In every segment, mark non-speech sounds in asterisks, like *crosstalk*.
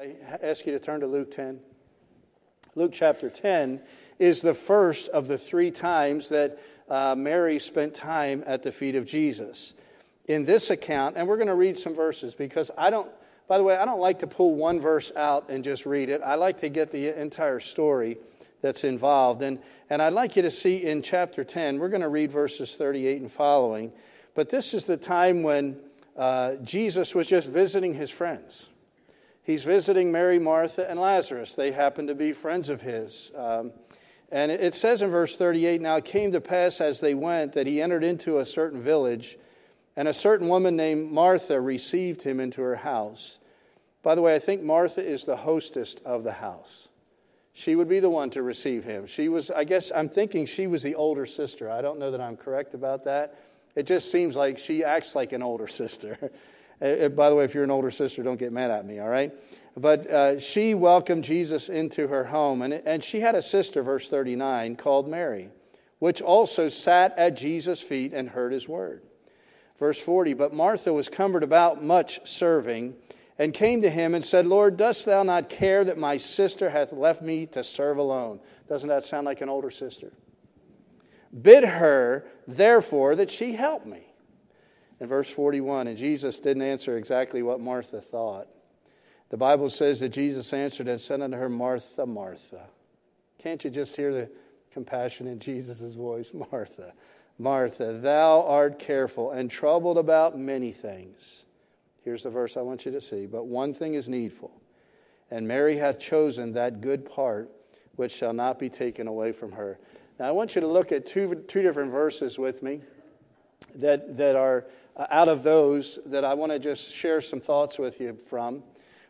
I ask you to turn to Luke 10. Luke chapter 10 is the first of the three times that uh, Mary spent time at the feet of Jesus. In this account, and we're going to read some verses because I don't, by the way, I don't like to pull one verse out and just read it. I like to get the entire story that's involved. And, and I'd like you to see in chapter 10, we're going to read verses 38 and following, but this is the time when uh, Jesus was just visiting his friends. He's visiting Mary, Martha, and Lazarus. They happen to be friends of his. Um, and it says in verse 38 Now it came to pass as they went that he entered into a certain village, and a certain woman named Martha received him into her house. By the way, I think Martha is the hostess of the house. She would be the one to receive him. She was, I guess, I'm thinking she was the older sister. I don't know that I'm correct about that. It just seems like she acts like an older sister. *laughs* Uh, uh, by the way, if you're an older sister, don't get mad at me, all right? But uh, she welcomed Jesus into her home, and, and she had a sister, verse 39, called Mary, which also sat at Jesus' feet and heard his word. Verse 40, but Martha was cumbered about much serving, and came to him and said, Lord, dost thou not care that my sister hath left me to serve alone? Doesn't that sound like an older sister? Bid her, therefore, that she help me in verse 41, and Jesus didn't answer exactly what Martha thought. The Bible says that Jesus answered and said unto her, Martha, Martha. Can't you just hear the compassion in Jesus' voice? *laughs* Martha, Martha, thou art careful and troubled about many things. Here's the verse I want you to see. But one thing is needful, and Mary hath chosen that good part which shall not be taken away from her. Now, I want you to look at two, two different verses with me that, that are uh, out of those that I want to just share some thoughts with you from.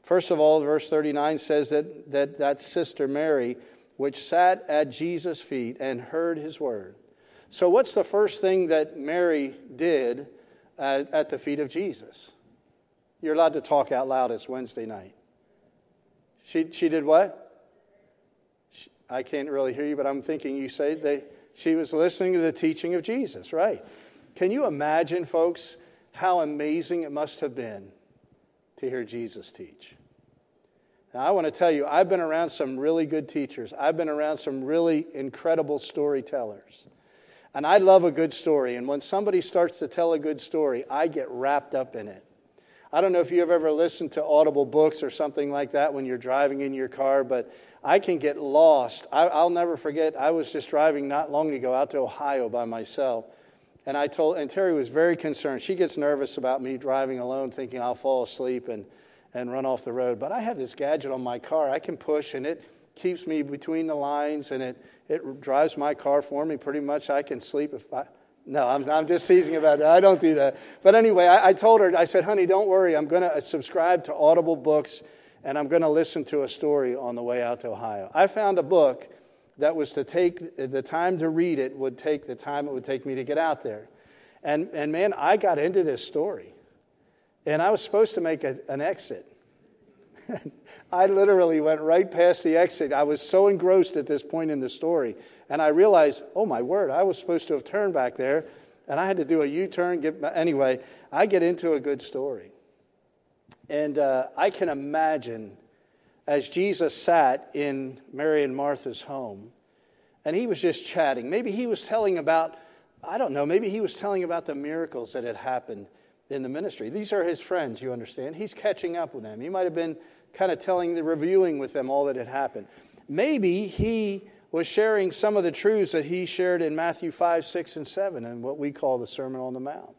First of all, verse 39 says that, that that sister Mary, which sat at Jesus' feet and heard his word. So, what's the first thing that Mary did at, at the feet of Jesus? You're allowed to talk out loud. It's Wednesday night. She, she did what? She, I can't really hear you, but I'm thinking you say they, she was listening to the teaching of Jesus, right? Can you imagine, folks, how amazing it must have been to hear Jesus teach? Now, I want to tell you, I've been around some really good teachers. I've been around some really incredible storytellers. And I love a good story. And when somebody starts to tell a good story, I get wrapped up in it. I don't know if you have ever listened to audible books or something like that when you're driving in your car, but I can get lost. I, will never forget, I was just driving not long ago out to Ohio by myself. And I told, and Terry was very concerned. She gets nervous about me driving alone, thinking I'll fall asleep and, and run off the road. But I have this gadget on my car I can push, and it keeps me between the lines, and it, it drives my car for me. Pretty much, I can sleep if I. No, I'm, I'm just teasing about that. I don't do that. But anyway, I, I told her, I said, honey, don't worry. I'm going to uh, subscribe to Audible books, and I'm going to listen to a story on the way out to Ohio. I found a book that was to take the time to read it would take the time it would take me to get out there. And, and man, I got into this story. And I was supposed to make a, an exit. *laughs* I literally went right past the exit. I was so engrossed at this point in the story. And I realized, oh my word, I was supposed to have turned back there. And I had to do a U turn. Anyway, I get into a good story. And uh, I can imagine as Jesus sat in Mary and Martha's home, and he was just chatting. Maybe he was telling about, I don't know, maybe he was telling about the miracles that had happened in the ministry. These are his friends, you understand. He's catching up with them. He might have been kind of telling, the reviewing with them all that had happened. Maybe he was sharing some of the truths that he shared in Matthew 5, 6, and 7, and what we call the Sermon on the Mount.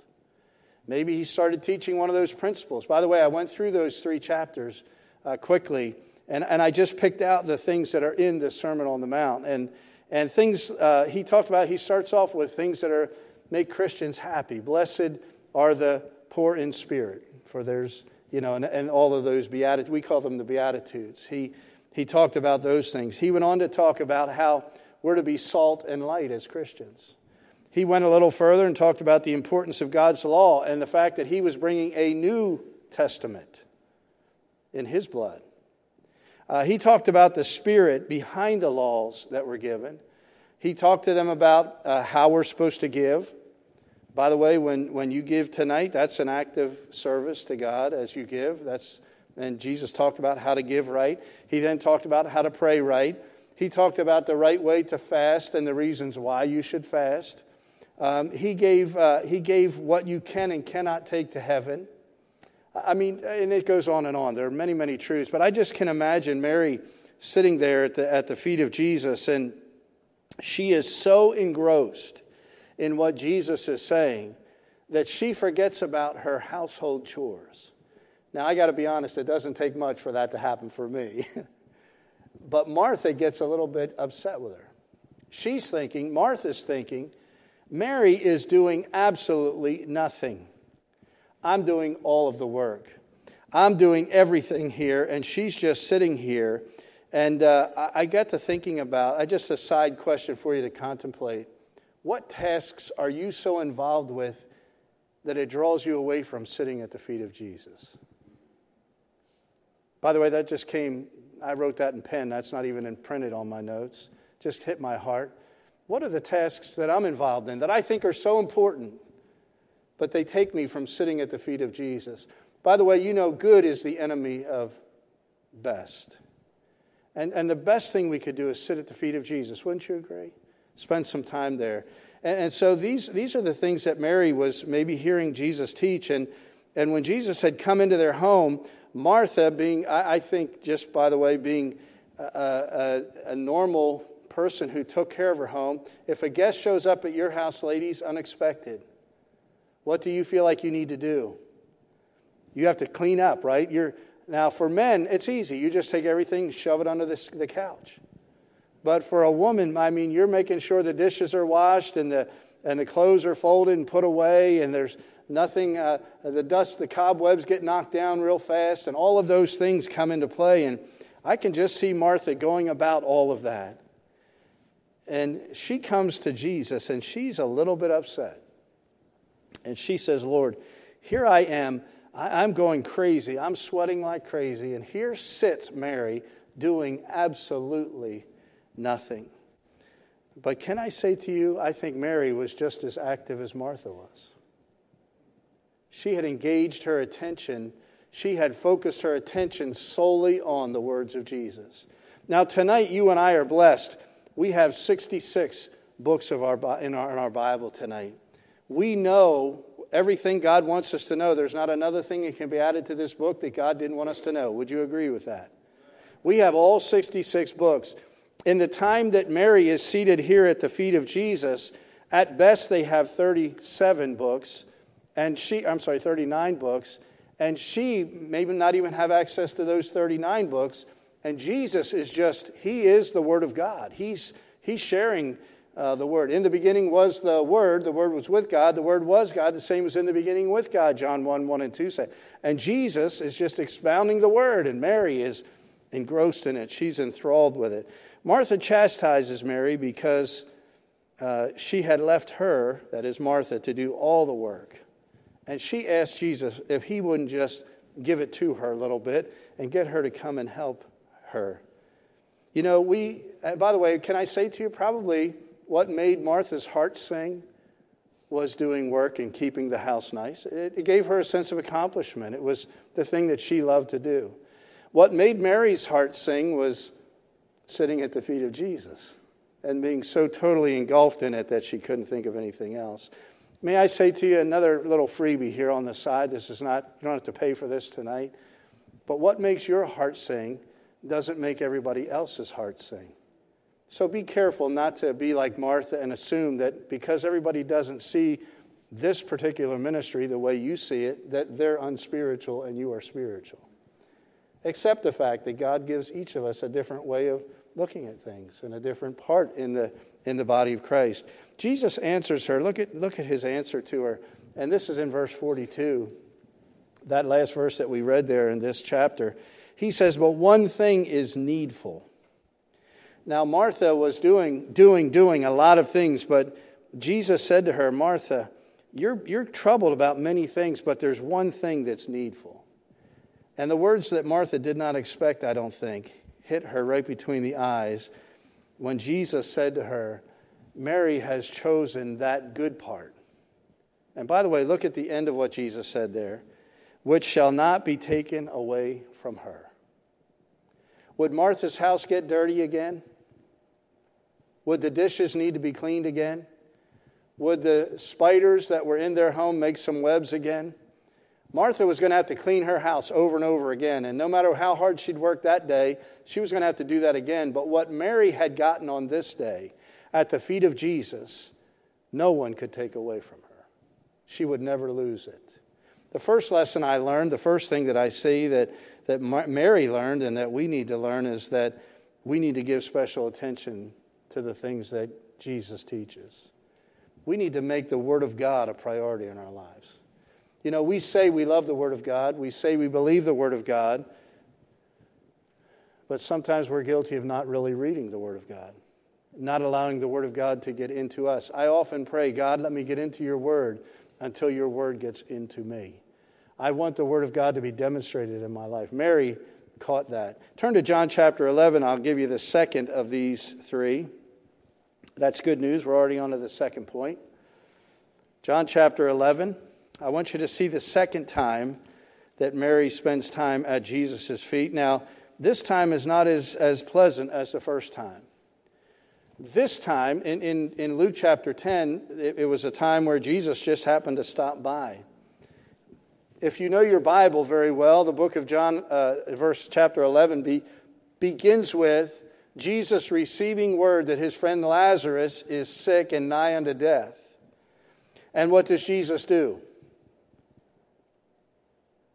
Maybe he started teaching one of those principles. By the way, I went through those three chapters uh, quickly and, and I just picked out the things that are in the Sermon on the Mount. And, and things uh, he talked about, he starts off with things that are make Christians happy. Blessed are the poor in spirit, for there's, you know, and, and all of those beatitudes, we call them the Beatitudes. He, he talked about those things. He went on to talk about how we're to be salt and light as Christians. He went a little further and talked about the importance of God's law and the fact that he was bringing a new testament in his blood. Uh, he talked about the spirit behind the laws that were given. He talked to them about uh, how we're supposed to give. By the way, when, when you give tonight, that's an act of service to God as you give. That's And Jesus talked about how to give right. He then talked about how to pray right. He talked about the right way to fast and the reasons why you should fast. Um, he, gave, uh, he gave what you can and cannot take to heaven. I mean, and it goes on and on. There are many, many truths. But I just can imagine Mary sitting there at the, at the feet of Jesus, and she is so engrossed in what Jesus is saying that she forgets about her household chores. Now, I got to be honest, it doesn't take much for that to happen for me. *laughs* but Martha gets a little bit upset with her. She's thinking, Martha's thinking, Mary is doing absolutely nothing. I'm doing all of the work. I'm doing everything here, and she's just sitting here. And uh, I got to thinking about, I just a side question for you to contemplate. What tasks are you so involved with that it draws you away from sitting at the feet of Jesus? By the way, that just came, I wrote that in pen. That's not even imprinted on my notes. Just hit my heart. What are the tasks that I'm involved in that I think are so important, but they take me from sitting at the feet of Jesus? By the way, you know, good is the enemy of best. And, and the best thing we could do is sit at the feet of Jesus. Wouldn't you agree? Spend some time there. And, and so these, these are the things that Mary was maybe hearing Jesus teach. And, and when Jesus had come into their home, Martha, being, I, I think, just by the way, being a, a, a normal person who took care of her home, if a guest shows up at your house, ladies, unexpected, what do you feel like you need to do? You have to clean up, right? You're, now, for men, it's easy. You just take everything, shove it under the, the couch. But for a woman, I mean, you're making sure the dishes are washed and the, and the clothes are folded and put away, and there's nothing, uh, the dust, the cobwebs get knocked down real fast, and all of those things come into play. And I can just see Martha going about all of that. And she comes to Jesus, and she's a little bit upset. And she says, Lord, here I am. I, am going crazy. I'm sweating like crazy. And here sits Mary doing absolutely nothing. But can I say to you, I think Mary was just as active as Martha was. She had engaged her attention, she had focused her attention solely on the words of Jesus. Now, tonight, you and I are blessed. We have 66 books of our, in, our, in our Bible tonight. We know everything God wants us to know. There's not another thing that can be added to this book that God didn't want us to know. Would you agree with that? We have all 66 books. In the time that Mary is seated here at the feet of Jesus, at best they have 37 books, and she, I'm sorry, 39 books, and she maybe not even have access to those 39 books. And Jesus is just, He is the Word of God. He's, he's sharing uh, the Word. In the beginning was the Word, the Word was with God, the Word was God, the same was in the beginning with God, John 1 1 and 2 say. And Jesus is just expounding the Word, and Mary is engrossed in it. She's enthralled with it. Martha chastises Mary because uh, she had left her, that is Martha, to do all the work. And she asked Jesus if he wouldn't just give it to her a little bit and get her to come and help her. You know, we, by the way, can I say to you, probably what made Martha's heart sing was doing work and keeping the house nice. It, it, gave her a sense of accomplishment. It was the thing that she loved to do. What made Mary's heart sing was sitting at the feet of Jesus and being so totally engulfed in it that she couldn't think of anything else. May I say to you another little freebie here on the side? This is not, you don't have to pay for this tonight. But what makes your heart sing doesn't make everybody else's heart sing. So be careful not to be like Martha and assume that because everybody doesn't see this particular ministry the way you see it, that they're unspiritual and you are spiritual. Accept the fact that God gives each of us a different way of looking at things and a different part in the, in the body of Christ. Jesus answers her. Look at, look at his answer to her. And this is in verse 42, that last verse that we read there in this chapter. He says, But one thing is needful. Now, Martha was doing, doing, doing a lot of things, but Jesus said to her, Martha, you're, you're troubled about many things, but there's one thing that's needful. And the words that Martha did not expect, I don't think, hit her right between the eyes when Jesus said to her, Mary has chosen that good part. And by the way, look at the end of what Jesus said there. which shall not be taken away from her. Would Martha's house get dirty again? Would the dishes need to be cleaned again? Would the spiders that were in their home make some webs again? Martha was going to have to clean her house over and over again. And no matter how hard she'd worked that day, she was going to have to do that again. But what Mary had gotten on this day at the feet of Jesus, no one could take away from her. She would never lose it. The first lesson I learned, the first thing that I see that, that Mary learned and that we need to learn is that we need to give special attention to the things that Jesus teaches. We need to make the Word of God a priority in our lives. You know, we say we love the Word of God, we say we believe the Word of God, but sometimes we're guilty of not really reading the Word of God, not allowing the Word of God to get into us. I often pray, God, let me get into your Word until your Word gets into me. I want the Word of God to be demonstrated in my life. Mary caught that. Turn to John chapter 11. I'll give you the second of these three. That's good news. We're already on to the second point. John chapter 11. I want you to see the second time that Mary spends time at Jesus' feet. Now, this time is not as, as pleasant as the first time. This time, in, in, in Luke chapter 10, it, it was a time where Jesus just happened to stop by. If you know your Bible very well, the book of John, uh, verse chapter 11, be, begins with Jesus receiving word that his friend Lazarus is sick and nigh unto death. And what does Jesus do?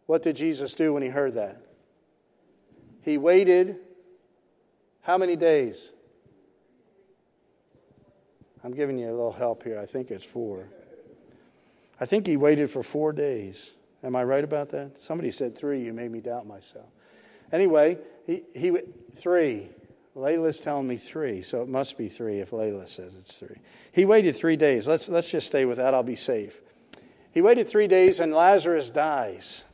What did Jesus do when he heard that? He waited how many days? I'm giving you a little help here. I think it's four. I think he waited for four days. Am I right about that? Somebody said three. You made me doubt myself. Anyway, he, he three. Layla's telling me three, so it must be three if Layla says it's three. He waited three days. Let's, let's just stay with that. I'll be safe. He waited three days, and Lazarus dies.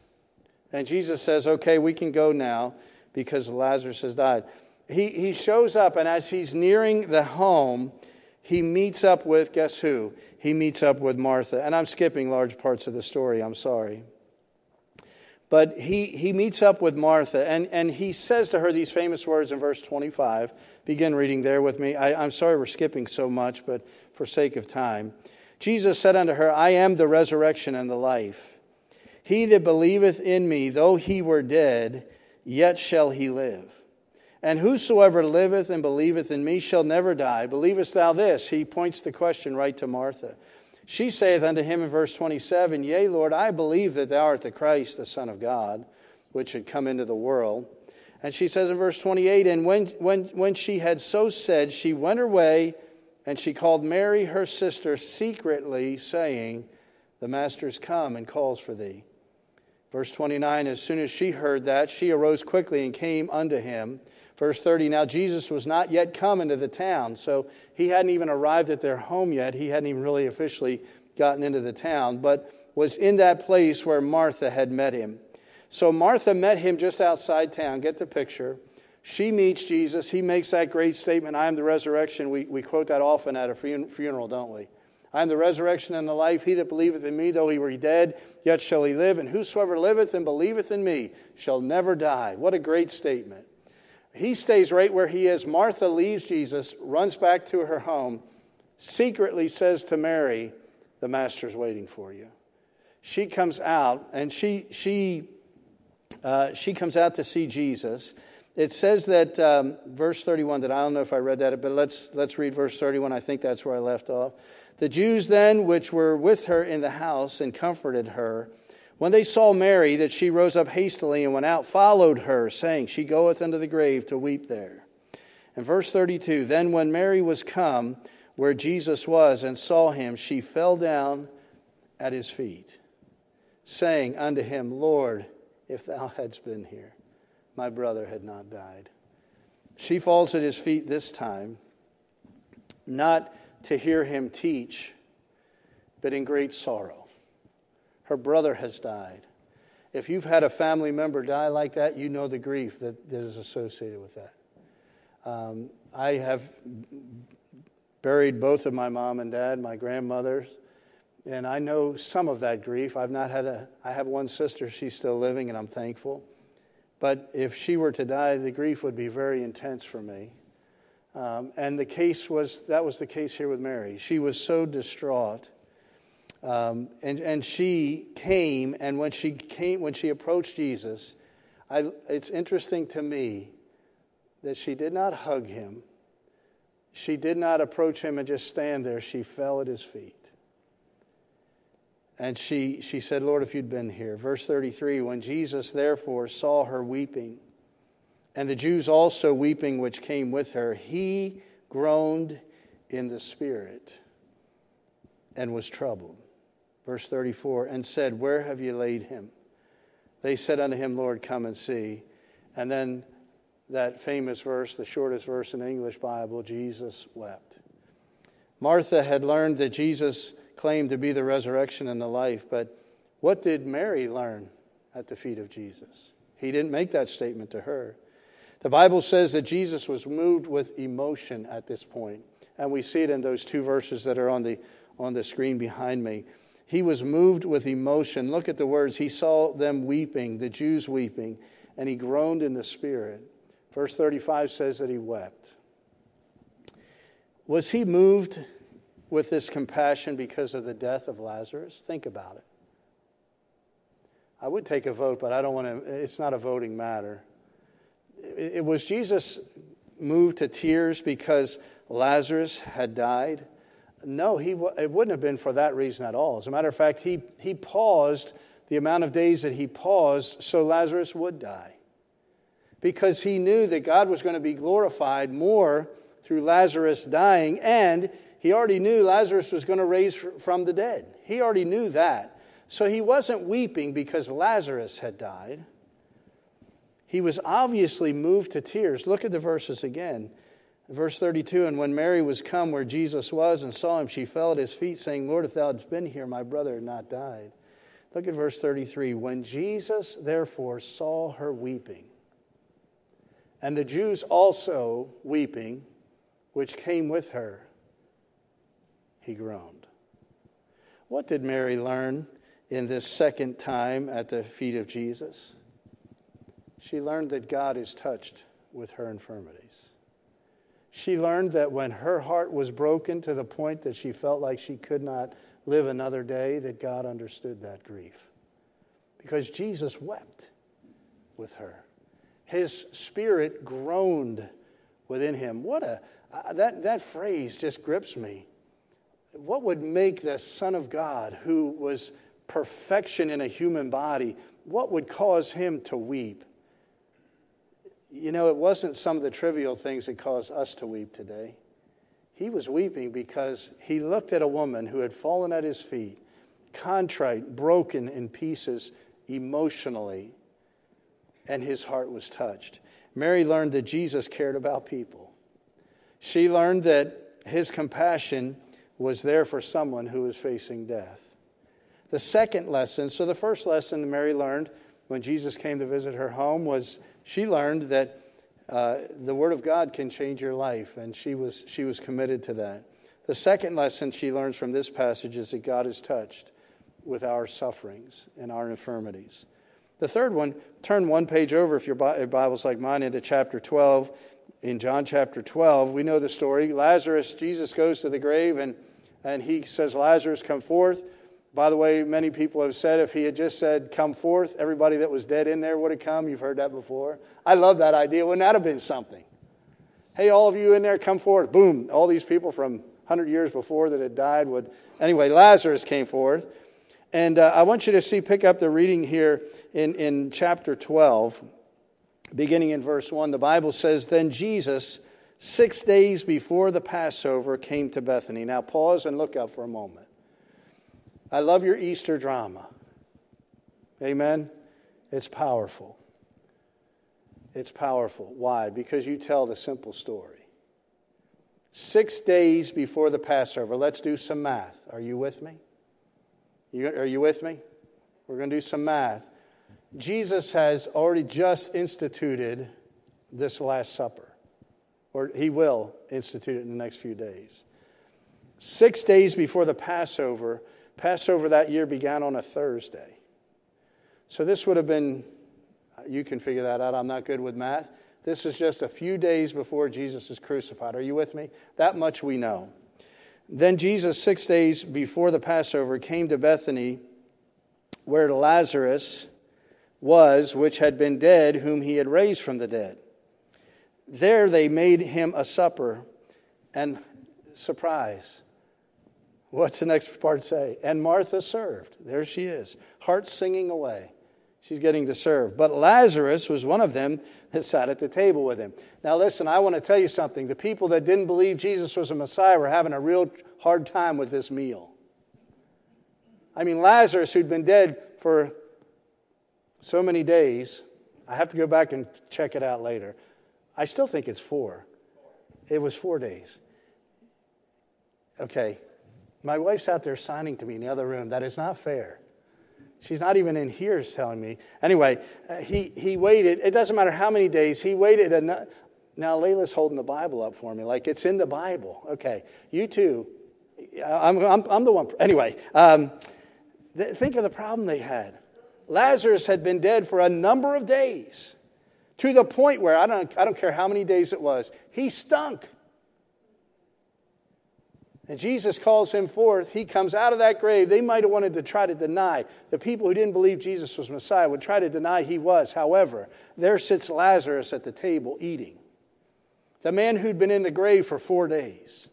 And Jesus says, okay, we can go now because Lazarus has died. He, he shows up, and as he's nearing the home, he meets up with, guess who? He meets up with Martha. And I'm skipping large parts of the story, I'm sorry. But he, he meets up with Martha, and, and he says to her these famous words in verse 25. Begin reading there with me. I, I'm sorry we're skipping so much, but for sake of time. Jesus said unto her, I am the resurrection and the life. He that believeth in me, though he were dead, yet shall he live. And whosoever liveth and believeth in me shall never die. Believest thou this? He points the question right to Martha. She saith unto him in verse 27, Yea, Lord, I believe that thou art the Christ, the Son of God, which should come into the world. And she says in verse 28, And when, when, when she had so said, she went her way, and she called Mary her sister secretly, saying, The Master is come and calls for thee. Verse 29 As soon as she heard that, she arose quickly and came unto him. Verse 30 Now Jesus was not yet come into the town, so he hadn't even arrived at their home yet. He hadn't even really officially gotten into the town, but was in that place where Martha had met him. So Martha met him just outside town. Get the picture. She meets Jesus. He makes that great statement I am the resurrection. We, we quote that often at a funeral, don't we? I am the resurrection and the life. He that believeth in me, though he were dead, yet shall he live. And whosoever liveth and believeth in me shall never die. What a great statement. He stays right where he is. Martha leaves Jesus, runs back to her home, secretly says to Mary, The Master's waiting for you. She comes out, and she, she, uh, she comes out to see Jesus. It says that, um, verse 31, that I don't know if I read that, but let's, let's read verse 31. I think that's where I left off. The Jews then, which were with her in the house and comforted her, when they saw Mary, that she rose up hastily and went out, followed her, saying, She goeth unto the grave to weep there. And verse 32 Then when Mary was come where Jesus was and saw him, she fell down at his feet, saying unto him, Lord, if thou hadst been here, my brother had not died. She falls at his feet this time, not to hear him teach, but in great sorrow. Her brother has died. If you've had a family member die like that, you know the grief that, that is associated with that. Um, I have buried both of my mom and dad, my grandmothers. And I know some of that grief. I've not had a, I have one sister, she's still living, and I'm thankful. But if she were to die, the grief would be very intense for me. Um, and the case was, that was the case here with Mary. She was so distraught. Um, and, and she came, and when she came, when she approached Jesus, I, it's interesting to me that she did not hug him. She did not approach him and just stand there. She fell at his feet. And she, she said, Lord, if you'd been here. Verse 33 When Jesus therefore saw her weeping, and the Jews also weeping which came with her, he groaned in the spirit and was troubled. Verse 34 And said, Where have you laid him? They said unto him, Lord, come and see. And then that famous verse, the shortest verse in the English Bible, Jesus wept. Martha had learned that Jesus claimed to be the resurrection and the life, but what did Mary learn at the feet of Jesus? He didn't make that statement to her. The Bible says that Jesus was moved with emotion at this point, and we see it in those two verses that are on the, on the screen behind me. He was moved with emotion. Look at the words. He saw them weeping, the Jews weeping, and he groaned in the spirit. Verse 35 says that he wept. Was he moved with this compassion because of the death of Lazarus? Think about it. I would take a vote, but I don't want to, it's not a voting matter. It was Jesus moved to tears because Lazarus had died? No, he, it wouldn't have been for that reason at all. As a matter of fact, he, he paused the amount of days that he paused so Lazarus would die. Because he knew that God was going to be glorified more through Lazarus dying, and he already knew Lazarus was going to raise from the dead. He already knew that. So he wasn't weeping because Lazarus had died. He was obviously moved to tears. Look at the verses again. Verse 32 And when Mary was come where Jesus was and saw him, she fell at his feet, saying, Lord, if thou hadst been here, my brother had not died. Look at verse 33. When Jesus therefore saw her weeping, and the Jews also weeping, which came with her, he groaned. What did Mary learn in this second time at the feet of Jesus? She learned that God is touched with her infirmities. She learned that when her heart was broken to the point that she felt like she could not live another day, that God understood that grief. Because Jesus wept with her. His spirit groaned within him. What a uh, that, that phrase just grips me what would make the Son of God, who was perfection in a human body, what would cause him to weep? You know, it wasn't some of the trivial things that caused us to weep today. He was weeping because he looked at a woman who had fallen at his feet, contrite, broken in pieces emotionally, and his heart was touched. Mary learned that Jesus cared about people. She learned that his compassion was there for someone who was facing death. The second lesson so, the first lesson Mary learned when Jesus came to visit her home was she learned that uh, the Word of God can change your life, and she was, she was committed to that. The second lesson she learns from this passage is that God is touched with our sufferings and our infirmities. The third one, turn one page over if your Bible's like mine into chapter 12. In John chapter 12, we know the story. Lazarus, Jesus goes to the grave and and he says, Lazarus, come forth. By the way, many people have said if he had just said, Come forth, everybody that was dead in there would have come. You've heard that before. I love that idea. Wouldn't that have been something? Hey, all of you in there, come forth. Boom. All these people from 100 years before that had died would. Anyway, Lazarus came forth. And uh, I want you to see, pick up the reading here in, in chapter 12, beginning in verse 1. The Bible says, Then Jesus six days before the Passover, came to Bethany. Now, pause and look up for a moment. I love your Easter drama. Amen? It's powerful. It's powerful. Why? Because you tell the simple story. Six days before the Passover, let's do some math. Are you with me? You, are you with me? We're going to do some math. Jesus has already just instituted this Last Supper or he will institute it in the next few days. Six days before the Passover, Passover that year began on a Thursday. So this would have been, you can figure that out. I'm not good with math. This is just a few days before Jesus is crucified. Are you with me? That much we know. Then Jesus, six days before the Passover, came to Bethany, where Lazarus was, which had been dead, whom he had raised from the dead. There they made him a supper, and surprise. What's the next part say? And Martha served. There she is, heart singing away. She's getting to serve. But Lazarus was one of them that sat at the table with him. Now, listen, I want to tell you something. The people that didn't believe Jesus was a Messiah were having a real hard time with this meal. I mean, Lazarus, who'd been dead for so many days, I have to go back and check it out later. I still think it's four. It was four days. Okay. My wife's out there signing to me in the other room. That is not fair. She's not even in here telling me. Anyway, uh, he, he waited. It doesn't matter how many days. He waited. En- now, Layla's holding the Bible up for me, like it's in the Bible. Okay. You too. I'm, I'm, I'm the one. Anyway, um, th- think of the problem they had. Lazarus had been dead for a number of days to the point where I don't, I don't care how many days it was, he stunk. And Jesus calls him forth. He comes out of that grave. They might have wanted to try to deny. The people who didn't believe Jesus was Messiah would try to deny he was. However, there sits Lazarus at the table eating. The man who'd been in the grave for four days.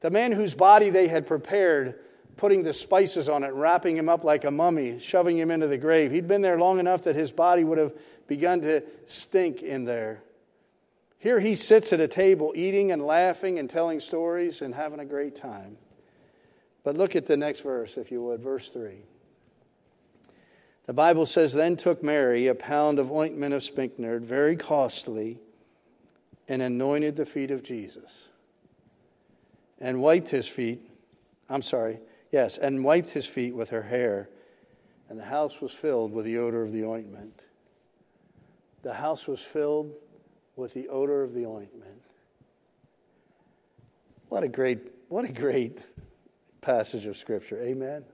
The man whose body they had prepared, putting the spices on it, wrapping him up like a mummy, shoving him into the grave. He'd been there long enough that his body would have begun to stink in there. Here he sits at a table eating and laughing and telling stories and having a great time. But look at the next verse, if you would, verse 3. The Bible says, Then took Mary a pound of ointment of spikenard, very costly, and anointed the feet of Jesus, and wiped his feet. I'm sorry, yes, and wiped his feet with her hair, and the house was filled with the odor of the ointment. The house was filled with the odor of the ointment. What a great, what a great passage of Scripture. Amen.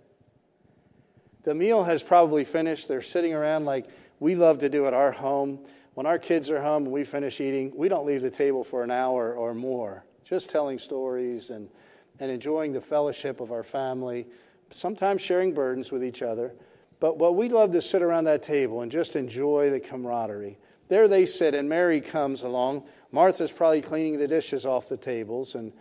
The meal has probably finished. They're sitting around like we love to do at our home. When our kids are home and we finish eating, we don't leave the table for an hour or more, just telling stories and, and enjoying the fellowship of our family, sometimes sharing burdens with each other. But what we love to sit around that table and just enjoy the camaraderie. There they sit, and Mary comes along. Martha's probably cleaning the dishes off the tables and,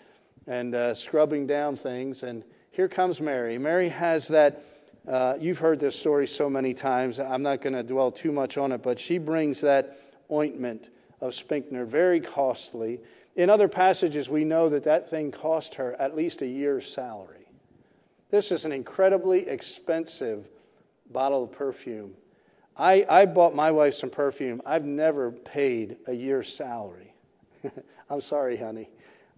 and uh, scrubbing down things. And here comes Mary. Mary has that. Uh, you've heard this story so many times. I'm not going to dwell too much on it, but she brings that ointment of spikenard, very costly. In other passages, we know that that thing cost her at least a year's salary. This is an incredibly expensive bottle of perfume. I, I bought my wife some perfume. I've never paid a year's salary. *laughs* I'm sorry, honey.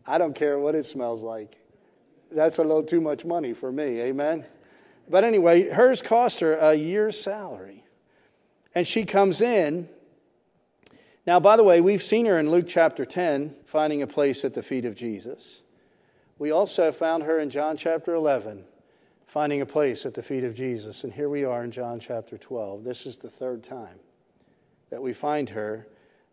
I don't care what it smells like. That's a little too much money for me. Amen? But anyway, hers cost her a year's salary. And she comes in. Now, by the way, we've seen her in Luke chapter 10, finding a place at the feet of Jesus. We also found her in John chapter 11, finding a place at the feet of Jesus. And here we are in John chapter 12. This is the third time that we find her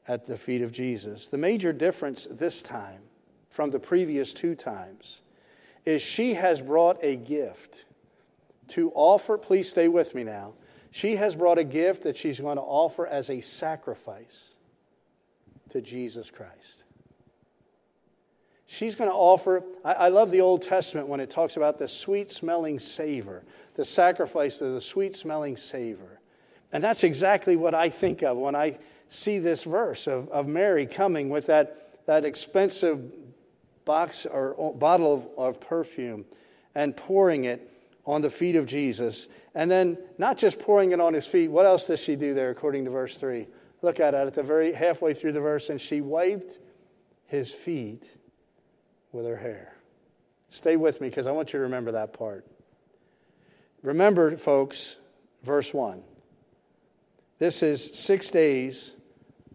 at the feet of Jesus. The major difference this time from the previous two times is she has brought a gift to offer. Please stay with me now. She has brought a gift that she's going to offer as a sacrifice to Jesus Christ. She's going to offer, I, I, love the Old Testament when it talks about the sweet smelling savor, the sacrifice of the sweet smelling savor. And that's exactly what I think of when I see this verse of, of Mary coming with that, that expensive box or oh, bottle of, of perfume and pouring it on the feet of Jesus. And then not just pouring it on his feet, what else does she do there according to verse 3? Look at it at the very halfway through the verse, and she wiped his feet with her hair. Stay with me because I want you to remember that part. Remember, folks, verse 1. This is six days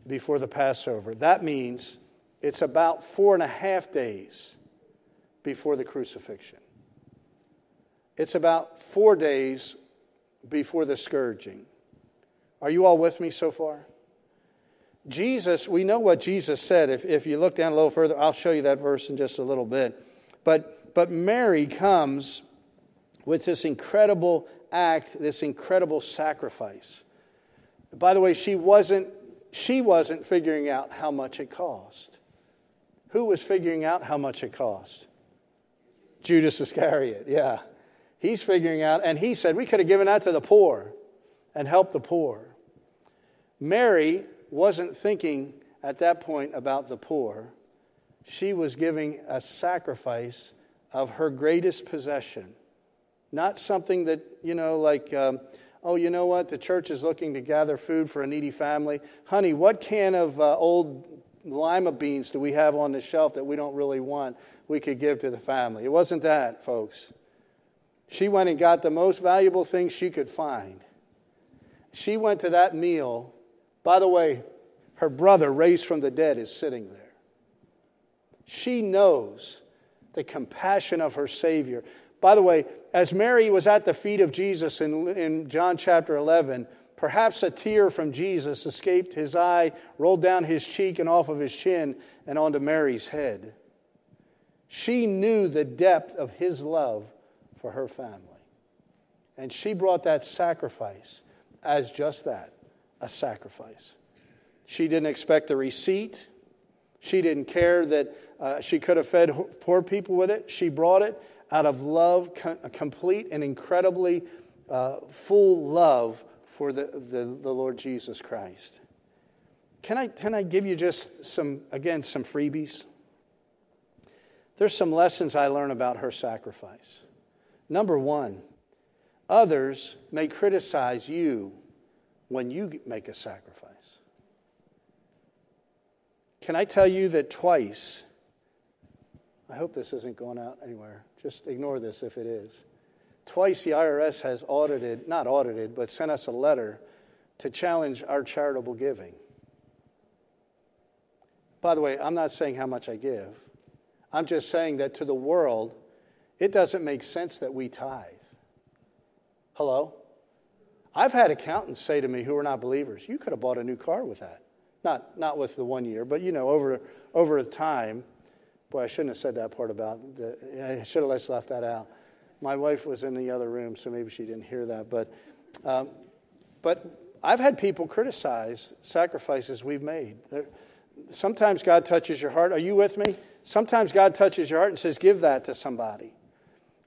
before the Passover. That means it's about four and a half days before the crucifixion. It's about four days before the scourging. Are you all with me so far? Jesus, we know what Jesus said. If, if you look down a little further, I'll show you that verse in just a little bit. But, but Mary comes with this incredible act, this incredible sacrifice. By the way, she wasn't, she wasn't figuring out how much it cost. Who was figuring out how much it cost? Judas Iscariot, yeah. He's figuring out, and he said, We could have given that to the poor and helped the poor. Mary wasn't thinking at that point about the poor. She was giving a sacrifice of her greatest possession. Not something that, you know, like, um, oh, you know what? The church is looking to gather food for a needy family. Honey, what can of uh, old lima beans do we have on the shelf that we don't really want we could give to the family? It wasn't that, folks. She went and got the most valuable thing she could find. She went to that meal. By the way, her brother, raised from the dead, is sitting there. She knows the compassion of her Savior. By the way, as Mary was at the feet of Jesus in, in John chapter 11, perhaps a tear from Jesus escaped his eye, rolled down his cheek and off of his chin, and onto Mary's head. She knew the depth of his love for her family. And she brought that sacrifice as just that a sacrifice. She didn't expect a receipt. She didn't care that uh, she could have fed poor people with it. She brought it out of love, complete and incredibly uh, full love for the, the, the Lord Jesus Christ. Can I, can I give you just some, again, some freebies? There's some lessons I learned about her sacrifice. Number one, others may criticize you when you make a sacrifice. Can I tell you that twice, I hope this isn't going out anywhere, just ignore this if it is. Twice the IRS has audited, not audited, but sent us a letter to challenge our charitable giving. By the way, I'm not saying how much I give. I'm just saying that to the world, it doesn't make sense that we tithe. Hello? I've had accountants say to me who are not believers, you could have bought a new car with that. Not, not with the one year, but you know, over, over time. Boy, I shouldn't have said that part about the, I should have just left that out. My wife was in the other room, so maybe she didn't hear that. But, um, but I've had people criticize sacrifices we've made. There, sometimes God touches your heart. Are you with me? Sometimes God touches your heart and says, Give that to somebody.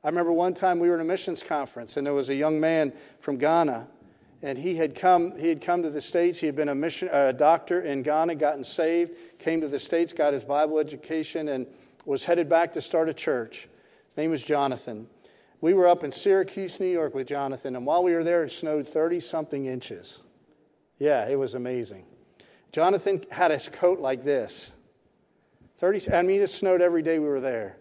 I remember one time we were in a missions conference, and there was a young man from Ghana, and he had come. He had come to the states. He had been a mission, a doctor in Ghana, gotten saved, came to the states, got his Bible education, and was headed back to start a church. His name was Jonathan. We were up in Syracuse, New York, with Jonathan, and while we were there, it snowed thirty something inches. Yeah, it was amazing. Jonathan had his coat like this. 30, I mean, it snowed every day we were there.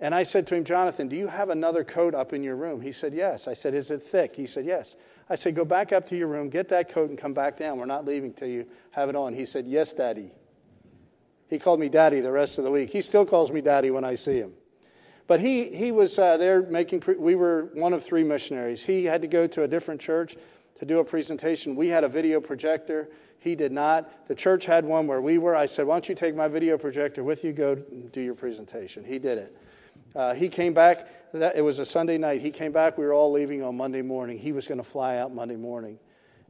And I said to him, Jonathan, do you have another coat up in your room? He said, Yes. I said, Is it thick? He said, Yes. I said, Go back up to your room, get that coat, and come back down. We're not leaving till you have it on. He said, Yes, Daddy. He called me Daddy the rest of the week. He still calls me Daddy when I see him. But he, he was uh, there making, pre- we were one of three missionaries. He had to go to a different church to do a presentation. We had a video projector. He did not. The church had one where we were. I said, Why don't you take my video projector with you? Go do your presentation. He did it. Uh, he came back. That, it was a Sunday night. He came back. We were all leaving on Monday morning. He was going to fly out Monday morning.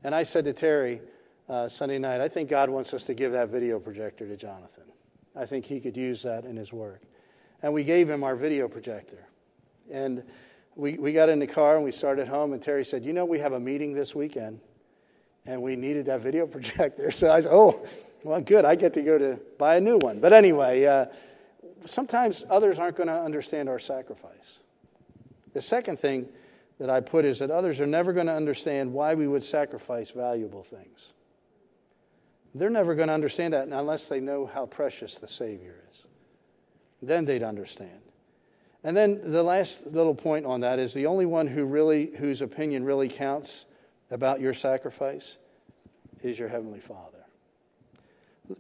And I said to Terry uh, Sunday night, I think God wants us to give that video projector to Jonathan. I think he could use that in his work. And we gave him our video projector. And we, we got in the car and we started home. And Terry said, You know, we have a meeting this weekend. And we needed that video *laughs* projector. So I said, Oh, well, good. I get to go to buy a new one. But anyway, uh, sometimes others aren't going to understand our sacrifice. The second thing that I put is that others are never going to understand why we would sacrifice valuable things. They're never going to understand that unless they know how precious the Savior is. Then they'd understand. And then the last little point on that is the only one who really whose opinion really counts about your sacrifice is your heavenly Father.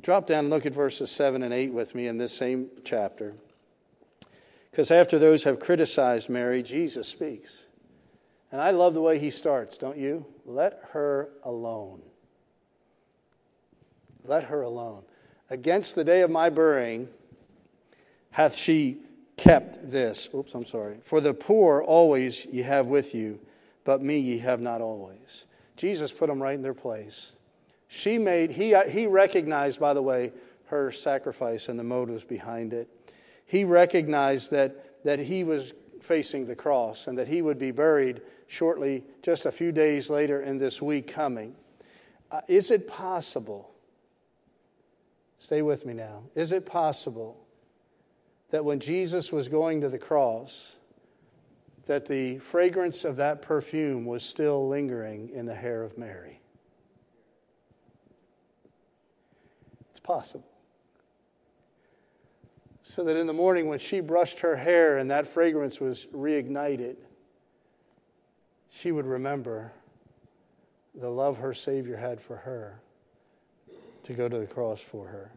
Drop down and look at verses 7 and 8 with me in this same chapter. Because after those have criticized Mary, Jesus speaks. And I love the way he starts, don't you? Let her alone. Let her alone. Against the day of my burying hath she kept this. Oops, I'm sorry. For the poor always ye have with you, but me ye have not always. Jesus put them right in their place. She made, he, he recognized, by the way, her sacrifice and the motives behind it. He recognized that, that he was facing the cross and that he would be buried shortly, just a few days later in this week coming. Uh, is it possible? Stay with me now. Is it possible that when Jesus was going to the cross, that the fragrance of that perfume was still lingering in the hair of Mary? It's possible so that in the morning when she brushed her hair and that fragrance was reignited, she would remember the love her Savior had for her to go to the cross for her.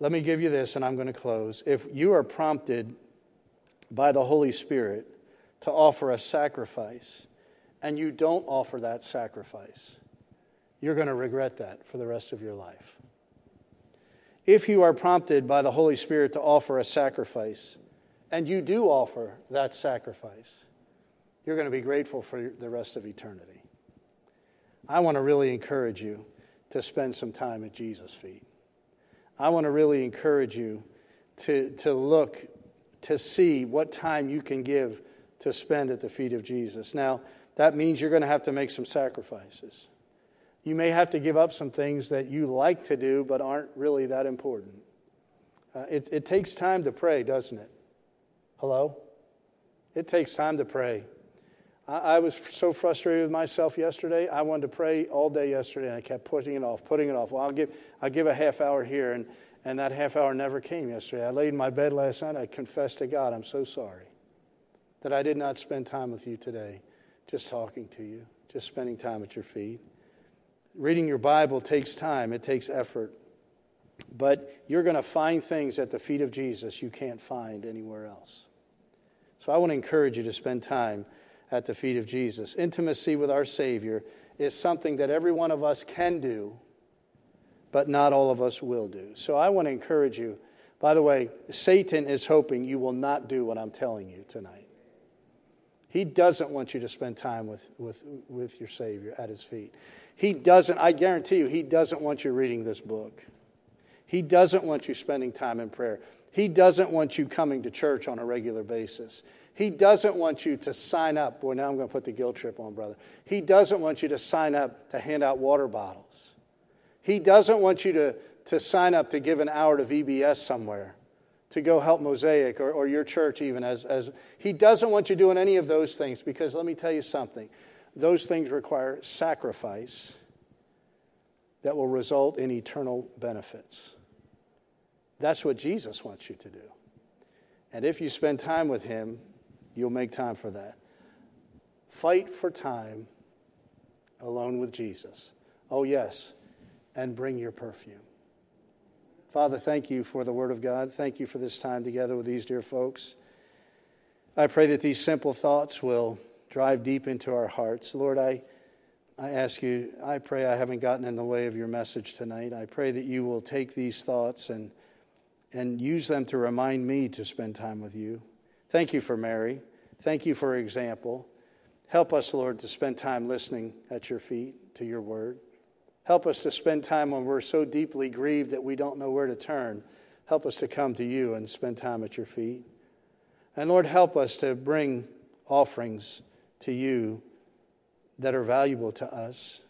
Let me give you this, and I'm going to close. If you are prompted by the Holy Spirit to offer a sacrifice, and you don't offer that sacrifice, you're going to regret that for the rest of your life if you are prompted by the Holy Spirit to offer a sacrifice, and you do offer that sacrifice, you're going to be grateful for the rest of eternity. I want to really encourage you to spend some time at Jesus' feet. I want to really encourage you to, to look to see what time you can give to spend at the feet of Jesus. Now, that means you're going to have to make some sacrifices. You may have to give up some things that you like to do but aren't really that important. Uh, it, it takes time to pray, doesn't it? Hello? It takes time to pray. I, I was so frustrated with myself yesterday. I wanted to pray all day yesterday, and I kept putting it off, putting it off. Well, I'll give, I'll give a half hour here, and, and that half hour never came yesterday. I laid in my bed last night. I confessed to God, I'm so sorry that I did not spend time with you today, just talking to you, just spending time at your feet. Reading your Bible takes time, it takes effort. But you're going to find things at the feet of Jesus you can't find anywhere else. So I want to encourage you to spend time at the feet of Jesus. Intimacy with our Savior is something that every one of us can do, but not all of us will do. So I want to encourage you. By the way, Satan is hoping you will not do what I'm telling you tonight. He doesn't want you to spend time with, with, with your Savior at his feet. He doesn't, I guarantee you, he doesn't want you reading this book. He doesn't want you spending time in prayer. He doesn't want you coming to church on a regular basis. He doesn't want you to sign up. Boy, now I'm going to put the guilt trip on, brother. He doesn't want you to sign up to hand out water bottles. He doesn't want you to, to sign up to give an hour to VBS somewhere, to go help Mosaic or, or your church, even. As, as He doesn't want you doing any of those things because let me tell you something those things require sacrifice that will result in eternal benefits. That's what Jesus wants you to do. And if you spend time with Him, you'll make time for that. Fight for time alone with Jesus. Oh, yes, and bring your perfume. Father, thank you for the Word of God. Thank you for this time together with these dear folks. I pray that these simple thoughts will drive deep into our hearts. Lord, I, I ask you, I pray I haven't gotten in the way of your message tonight. I pray that you will take these thoughts and, and use them to remind me to spend time with you. Thank you for Mary. Thank you for example. Help us, Lord, to spend time listening at your feet to your word. Help us to spend time when we're so deeply grieved that we don't know where to turn. Help us to come to you and spend time at your feet. And Lord, help us to bring offerings to you that are valuable to us,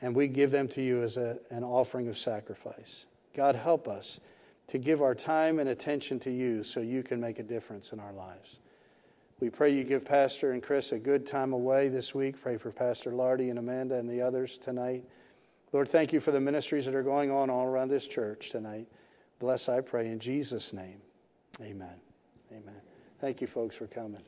and we give them to you as a, an offering of sacrifice. God, help us to give our time and attention to you so you can make a difference in our lives. We pray you give Pastor and Chris a good time away this week. Pray for Pastor Lardy and Amanda and the others tonight. Lord, thank you for the ministries that are going on all around this church tonight. Bless, I pray, in Jesus' name. Amen. Amen. Thank you, folks, for coming.